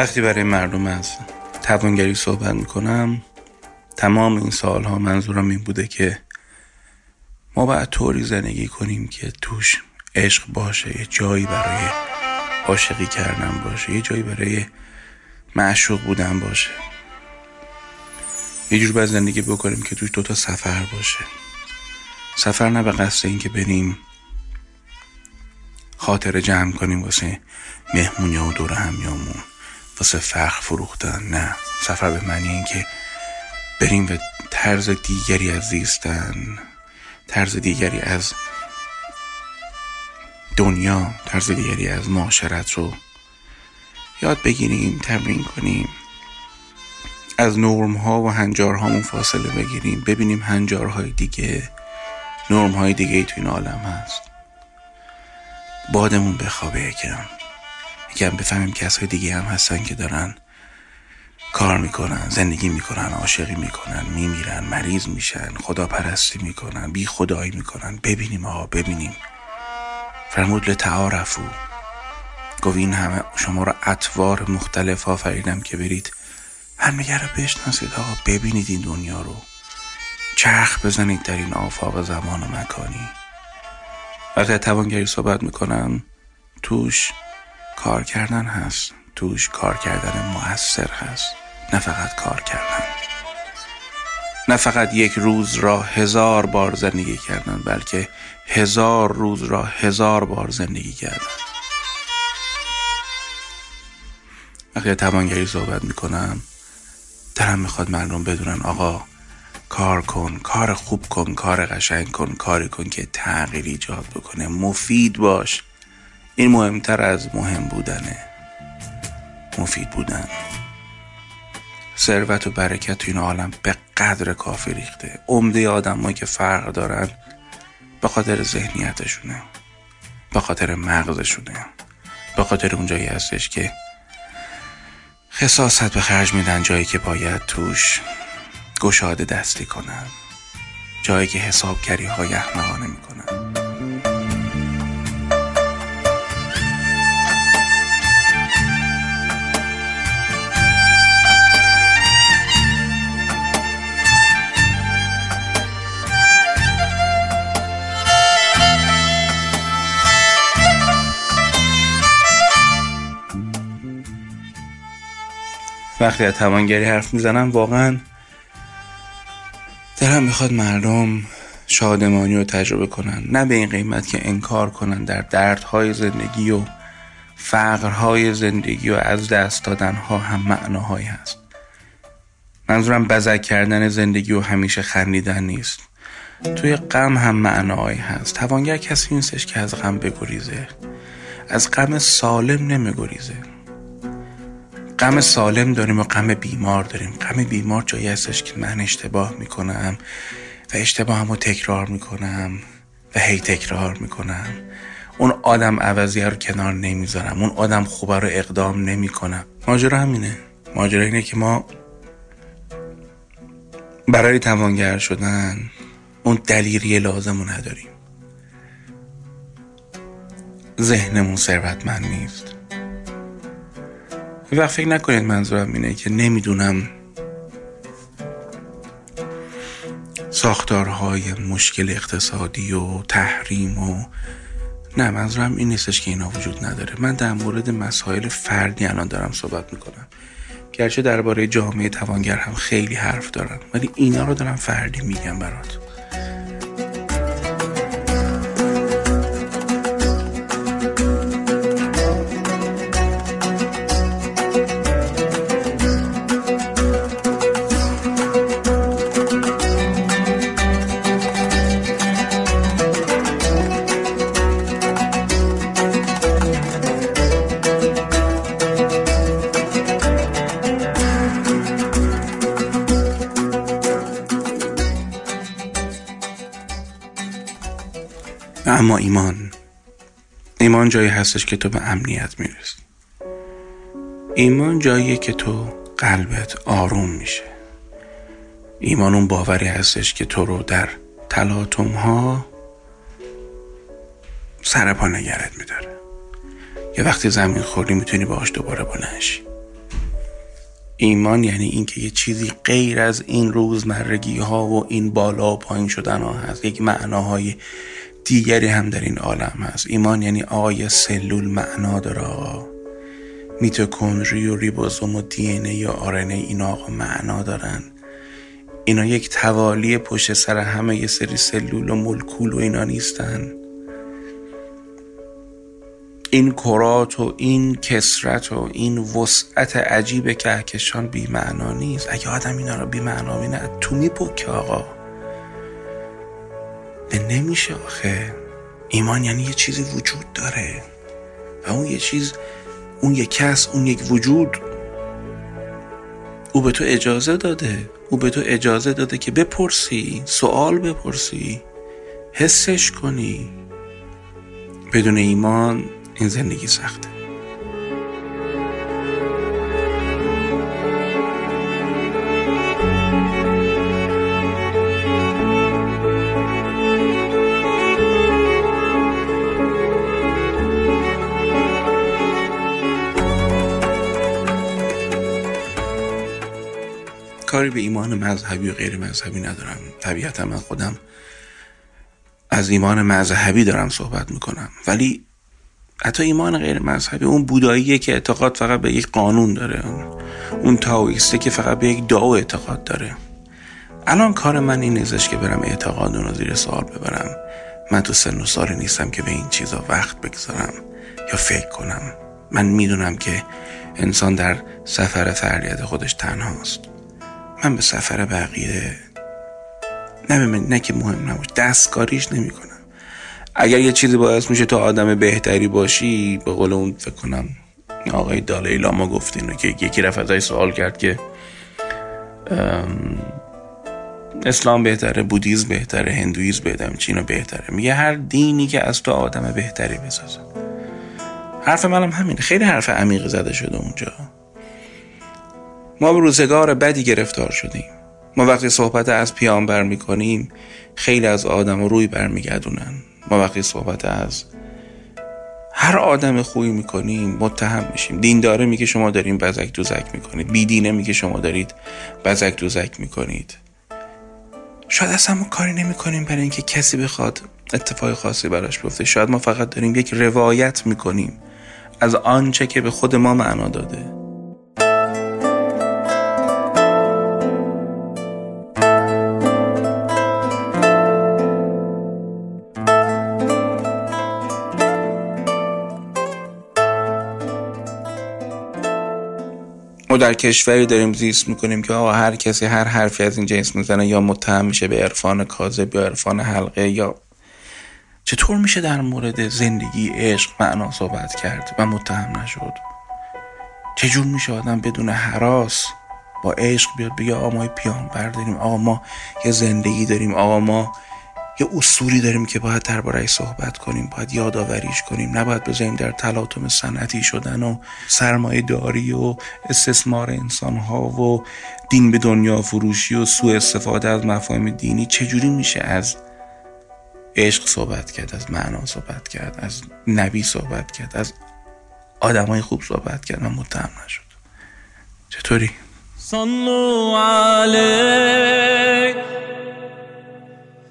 وقتی برای مردم از توانگری صحبت می‌کنم تمام این سالها منظورم این بوده که ما باید طوری زندگی کنیم که توش عشق باشه یه جایی برای عاشقی کردن باشه یه جایی برای معشوق بودن باشه. یه جور باید زندگی بکنیم که توش دوتا سفر باشه. سفر نه به قصد این که بریم خاطر جمع کنیم واسه مهمونی و دور همیامون. واسه فخر فروختن. نه. سفر به معنی این که بریم به طرز دیگری از زیستن طرز دیگری از دنیا طرز دیگری از معاشرت رو یاد بگیریم تمرین کنیم. از نرم ها و هنجارهامون فاصله بگیریم. ببینیم هنجارهای دیگه نرم های دیگه تو این عالم هست. بادمون بخوابه یکم یکم بفهمیم کسای دیگه هم هستن که دارن کار می‌کنن زندگی می‌کنن عاشقی می‌کنن میمیرن مریض میشن خدا پرستی می‌کنن بی خدایی می‌کنن. ببینیم آقا ببینیم. فرمود لتعارفو گفت این همه شما رو اطوار مختلف آفریدم که برید همه رو بشناسید آقا. ببینید این دنیا رو. چرخ بزنید در این آفاق زمان و مکانی. وقتی توانگری صحبت می‌کنم توش کار کردن هست. توش کار کردن موثر هست. نه فقط کار کردن. نه فقط یک روز را هزار بار زندگی کردن بلکه هزار روز را هزار بار زندگی کردن. وقتی توانگری صحبت می‌کنم دلم می‌خواد مردم بدونن آقا کار کن کار خوب کن کار قشنگ کن کاری کن که تغییر ایجاد بکنه. مفید باش. این مهمتر از مهم بودنه مفید بودن. ثروت و برکت تو این عالم به قدر کافی ریخته. عمده آدم که فرق دارن به خاطر ذهنیتشونه به خاطر مغزشونه به خاطر اونجایی هستش که خصاصت به خرج میدن جایی که باید توش گشاده دستی کنن جایی که حسابگری های احمقانه می‌کنن. وقتی از توانگری حرف می‌زنم واقعا دلم می‌خواد مردم شادمانی رو تجربه کنن. نه به این قیمت که انکار کنن در دردهای زندگی و فقرهای زندگی و از دست دادنها هم معناهایی هست. منظورم بزک کردن زندگی و همیشه خندیدن نیست. توی غم هم معناهایی هست. توانگر کسی نیستش که از غم بگریزه. از غم سالم نمیگریزه. غم سالم داریم و غم بیمار داریم. غم بیمار جایی هستش که من اشتباه می‌کنم و اشتباه رو تکرار می‌کنم و هی تکرار می‌کنم. اون آدم عوضیه رو کنار نمی‌ذارم. اون آدم خوبه رو اقدام نمی‌کنم. ماجرا همینه. ماجرا اینه که ما برای توانگر شدن اون دلیری لازم رو نداریم. ذهنمون ثروتمند نیست. و فکر نکنید منظورم اینه که نمی‌دونم ساختارهای مشکل اقتصادی و تحریم و نه منظورم این نیستش که اینا وجود نداره. من در مورد مسائل فردی الان دارم صحبت می‌کنم. گرچه درباره جامعه توانگر هم خیلی حرف دارم ولی اینا رو دارم فردی میگم برات. ایمان. ایمان جایی هستش که تو به امنیت می‌رسی. ایمان جاییه که تو قلبت آروم میشه. ایمان اون باوری هستش که تو رو در تلاطم ها سر پا نگرت میداره. یه وقتی زمین خوردی می‌تونی باهاش دوباره بلنشی ایمان یعنی اینکه یه چیزی غیر از این روزمرگی ها و این بالا و پایین شدن ها هست. یک معناهای دیگری هم در این عالم هست. ایمان یعنی آقای سلول معنا داره آقا. میتوکندری و ریبوزوم و دی یا آرنه اینا آقا معنا دارن. اینا یک توالی پشت سر همه یه سری سلول و ملکول و اینا نیستن. این کرات و این کسرت و این وسعت عجیب کهکشان بی معنا نیست. اگه آدم اینا رو بی معنا بینه تو میپکه آقا. نمیشه آخه. ایمان یعنی یه چیزی وجود داره. و اون یه چیز اون یک کس اون یک وجود او به تو اجازه داده. او به تو اجازه داده که بپرسی سوال بپرسی حسش کنی. بدون ایمان این زندگی سخته. کاری به ایمان مذهبی و غیر مذهبی ندارم. طبیعتا من خودم از ایمان مذهبی دارم صحبت می‌کنم. ولی حتی ایمان غیر مذهبی اون بوداییه که اعتقاد فقط به یک قانون داره. اون تاویسته که فقط به یک دعا اعتقاد داره. الان کار من این نیستش که برم اعتقاد رو زیر سوال ببرم. من تو سن و سال نیستم که به این چیزا وقت بگذارم یا فکر کنم. من می‌دونم که انسان در سفر فردیت خودش تنهاست. من به سفر بقیه نه, نه که مهم نباشه. دستکاریش نمی‌کنم. اگر یه چیزی باعث میشه تو آدم بهتری باشی به قول اون فکر کنم آقای دالای لاما گفت اینو که یکی رفت ازش سوال کرد که اسلام بهتره بودیزم بهتره هندویزم بهتره چینا بهتره. میگه هر دینی که از تو آدم بهتری بسازه. حرف منم همینه. خیلی حرف عمیقی زده شده اونجا. ما به روزگار بدی گرفتار شدیم. ما وقتی صحبت از پیامبر می‌کنیم خیلی از آدم روی برمیگردونن. ما وقتی صحبت از هر آدم خوبی می‌کنیم متهم میشیم. دین داره میگه شما دارین بزک دوزک می‌کنید. بیدینه میگه شما دارید بزک دوزک می‌کنید. شاید اصلا ما کاری نمی‌کنیم برای اینکه کسی بخواد اتفاق خاصی براش بیفته. شاید ما فقط داریم یک روایت می‌کنیم از آنچه که به خود ما معنا داده. در کشوری داریم زیست می‌کنیم که آقا هر کسی هر حرفی از این جنس می‌زنه یا متهم میشه به عرفان کاذب یا عرفان حلقه یا چطور میشه در مورد زندگی عشق معنا صحبت کرد و متهم نشد؟ چجور میشه آدم بدون حراس با عشق بیاد بگه آقا ما پیامبر داریم آقا ما یه زندگی داریم آقا ما یه اصولی داریم که باید درباره صحبت کنیم باید یادآوریش کنیم. نباید بذاریم در تلاطم صنعتی شدن و سرمایه داری و استثمار انسان ها و دین به دنیا فروشی و سوء استفاده از مفاهیم دینی. چجوری میشه از عشق صحبت کرد از معنا صحبت کرد از نبی صحبت کرد از آدمای خوب صحبت کرد من متهم نشد؟ چطوری؟ صلو علیه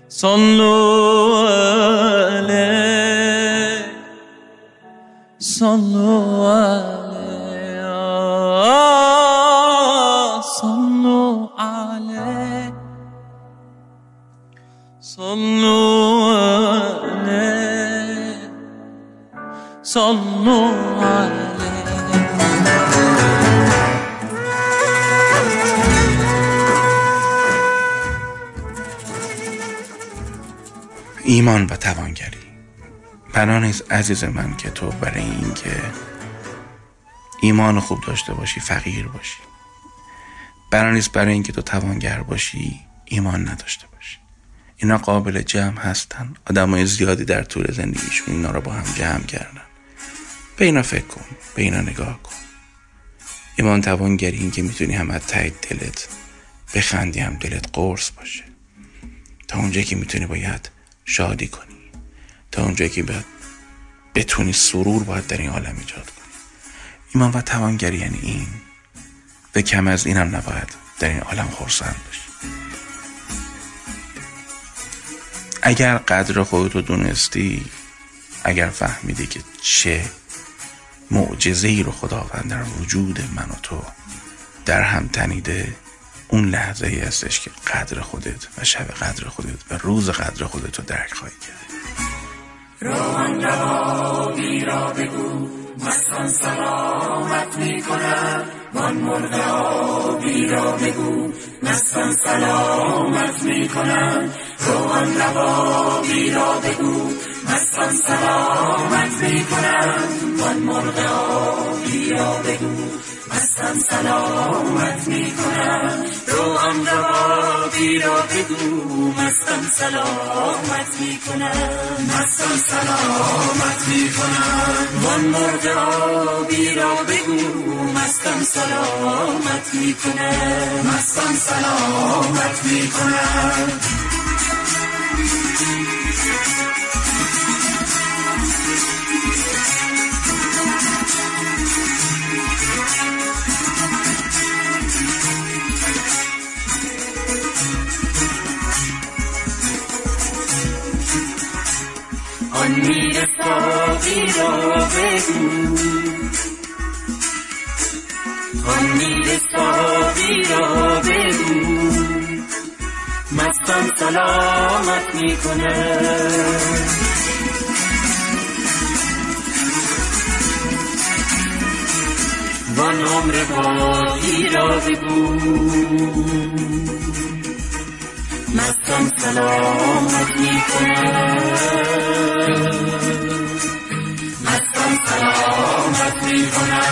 صلوا عليه صلوا عليه ایمان و توانگری. بنا نیست عزیز من که تو برای اینکه ایمان خوب داشته باشی فقیر باشی. بنا نیست برای اینکه تو توانگر باشی ایمان نداشته باشی. اینا قابل جمع هستن. آدمای زیادی در طول زندگیشون اینا رو با هم جمع کردن. به اینا فکر کن به اینا نگاه کن. ایمان توانگری این که می‌تونی هم از تایید دلت بخندی هم دلت قرص باشه. تا اونجا که می‌تونی باید شادی کنی. تا اونجایی که باید بتونی سرور باید در این عالم ایجاد کنی. ایمان و توانگری یعنی این و کم از اینم نباید در این عالم خورسند باشی. اگر قدر خودتو دونستی اگر فهمیدی که چه معجزه ای رو خداوند در وجود من و تو در هم تنیده اون لحظه ای هستش که قدر خودت و شب قدر خودت و روز قدر خودت رو درک خواهی کرد. روان روابی را بگو. مستان سلامت می کند وان مرغ آبی را بگو. مستان سلامت می کنند روان روابی را بگو. مستان سلامت می کنند وان مرغ آبی را بگو. مستان سلامت می کنم روان روابی را بگو. مستان سلامت می کنم مستان سلامت می کنم وان مرغ آبی را بگو. مستان سلامت می کنم مستان سلامت می کنم آن میر ساقی را بگو. آن میر ساقی را بگو. مستان سلامت می وان عمر باقی را بگو. كم سلامت می کند مستم سلامت می کند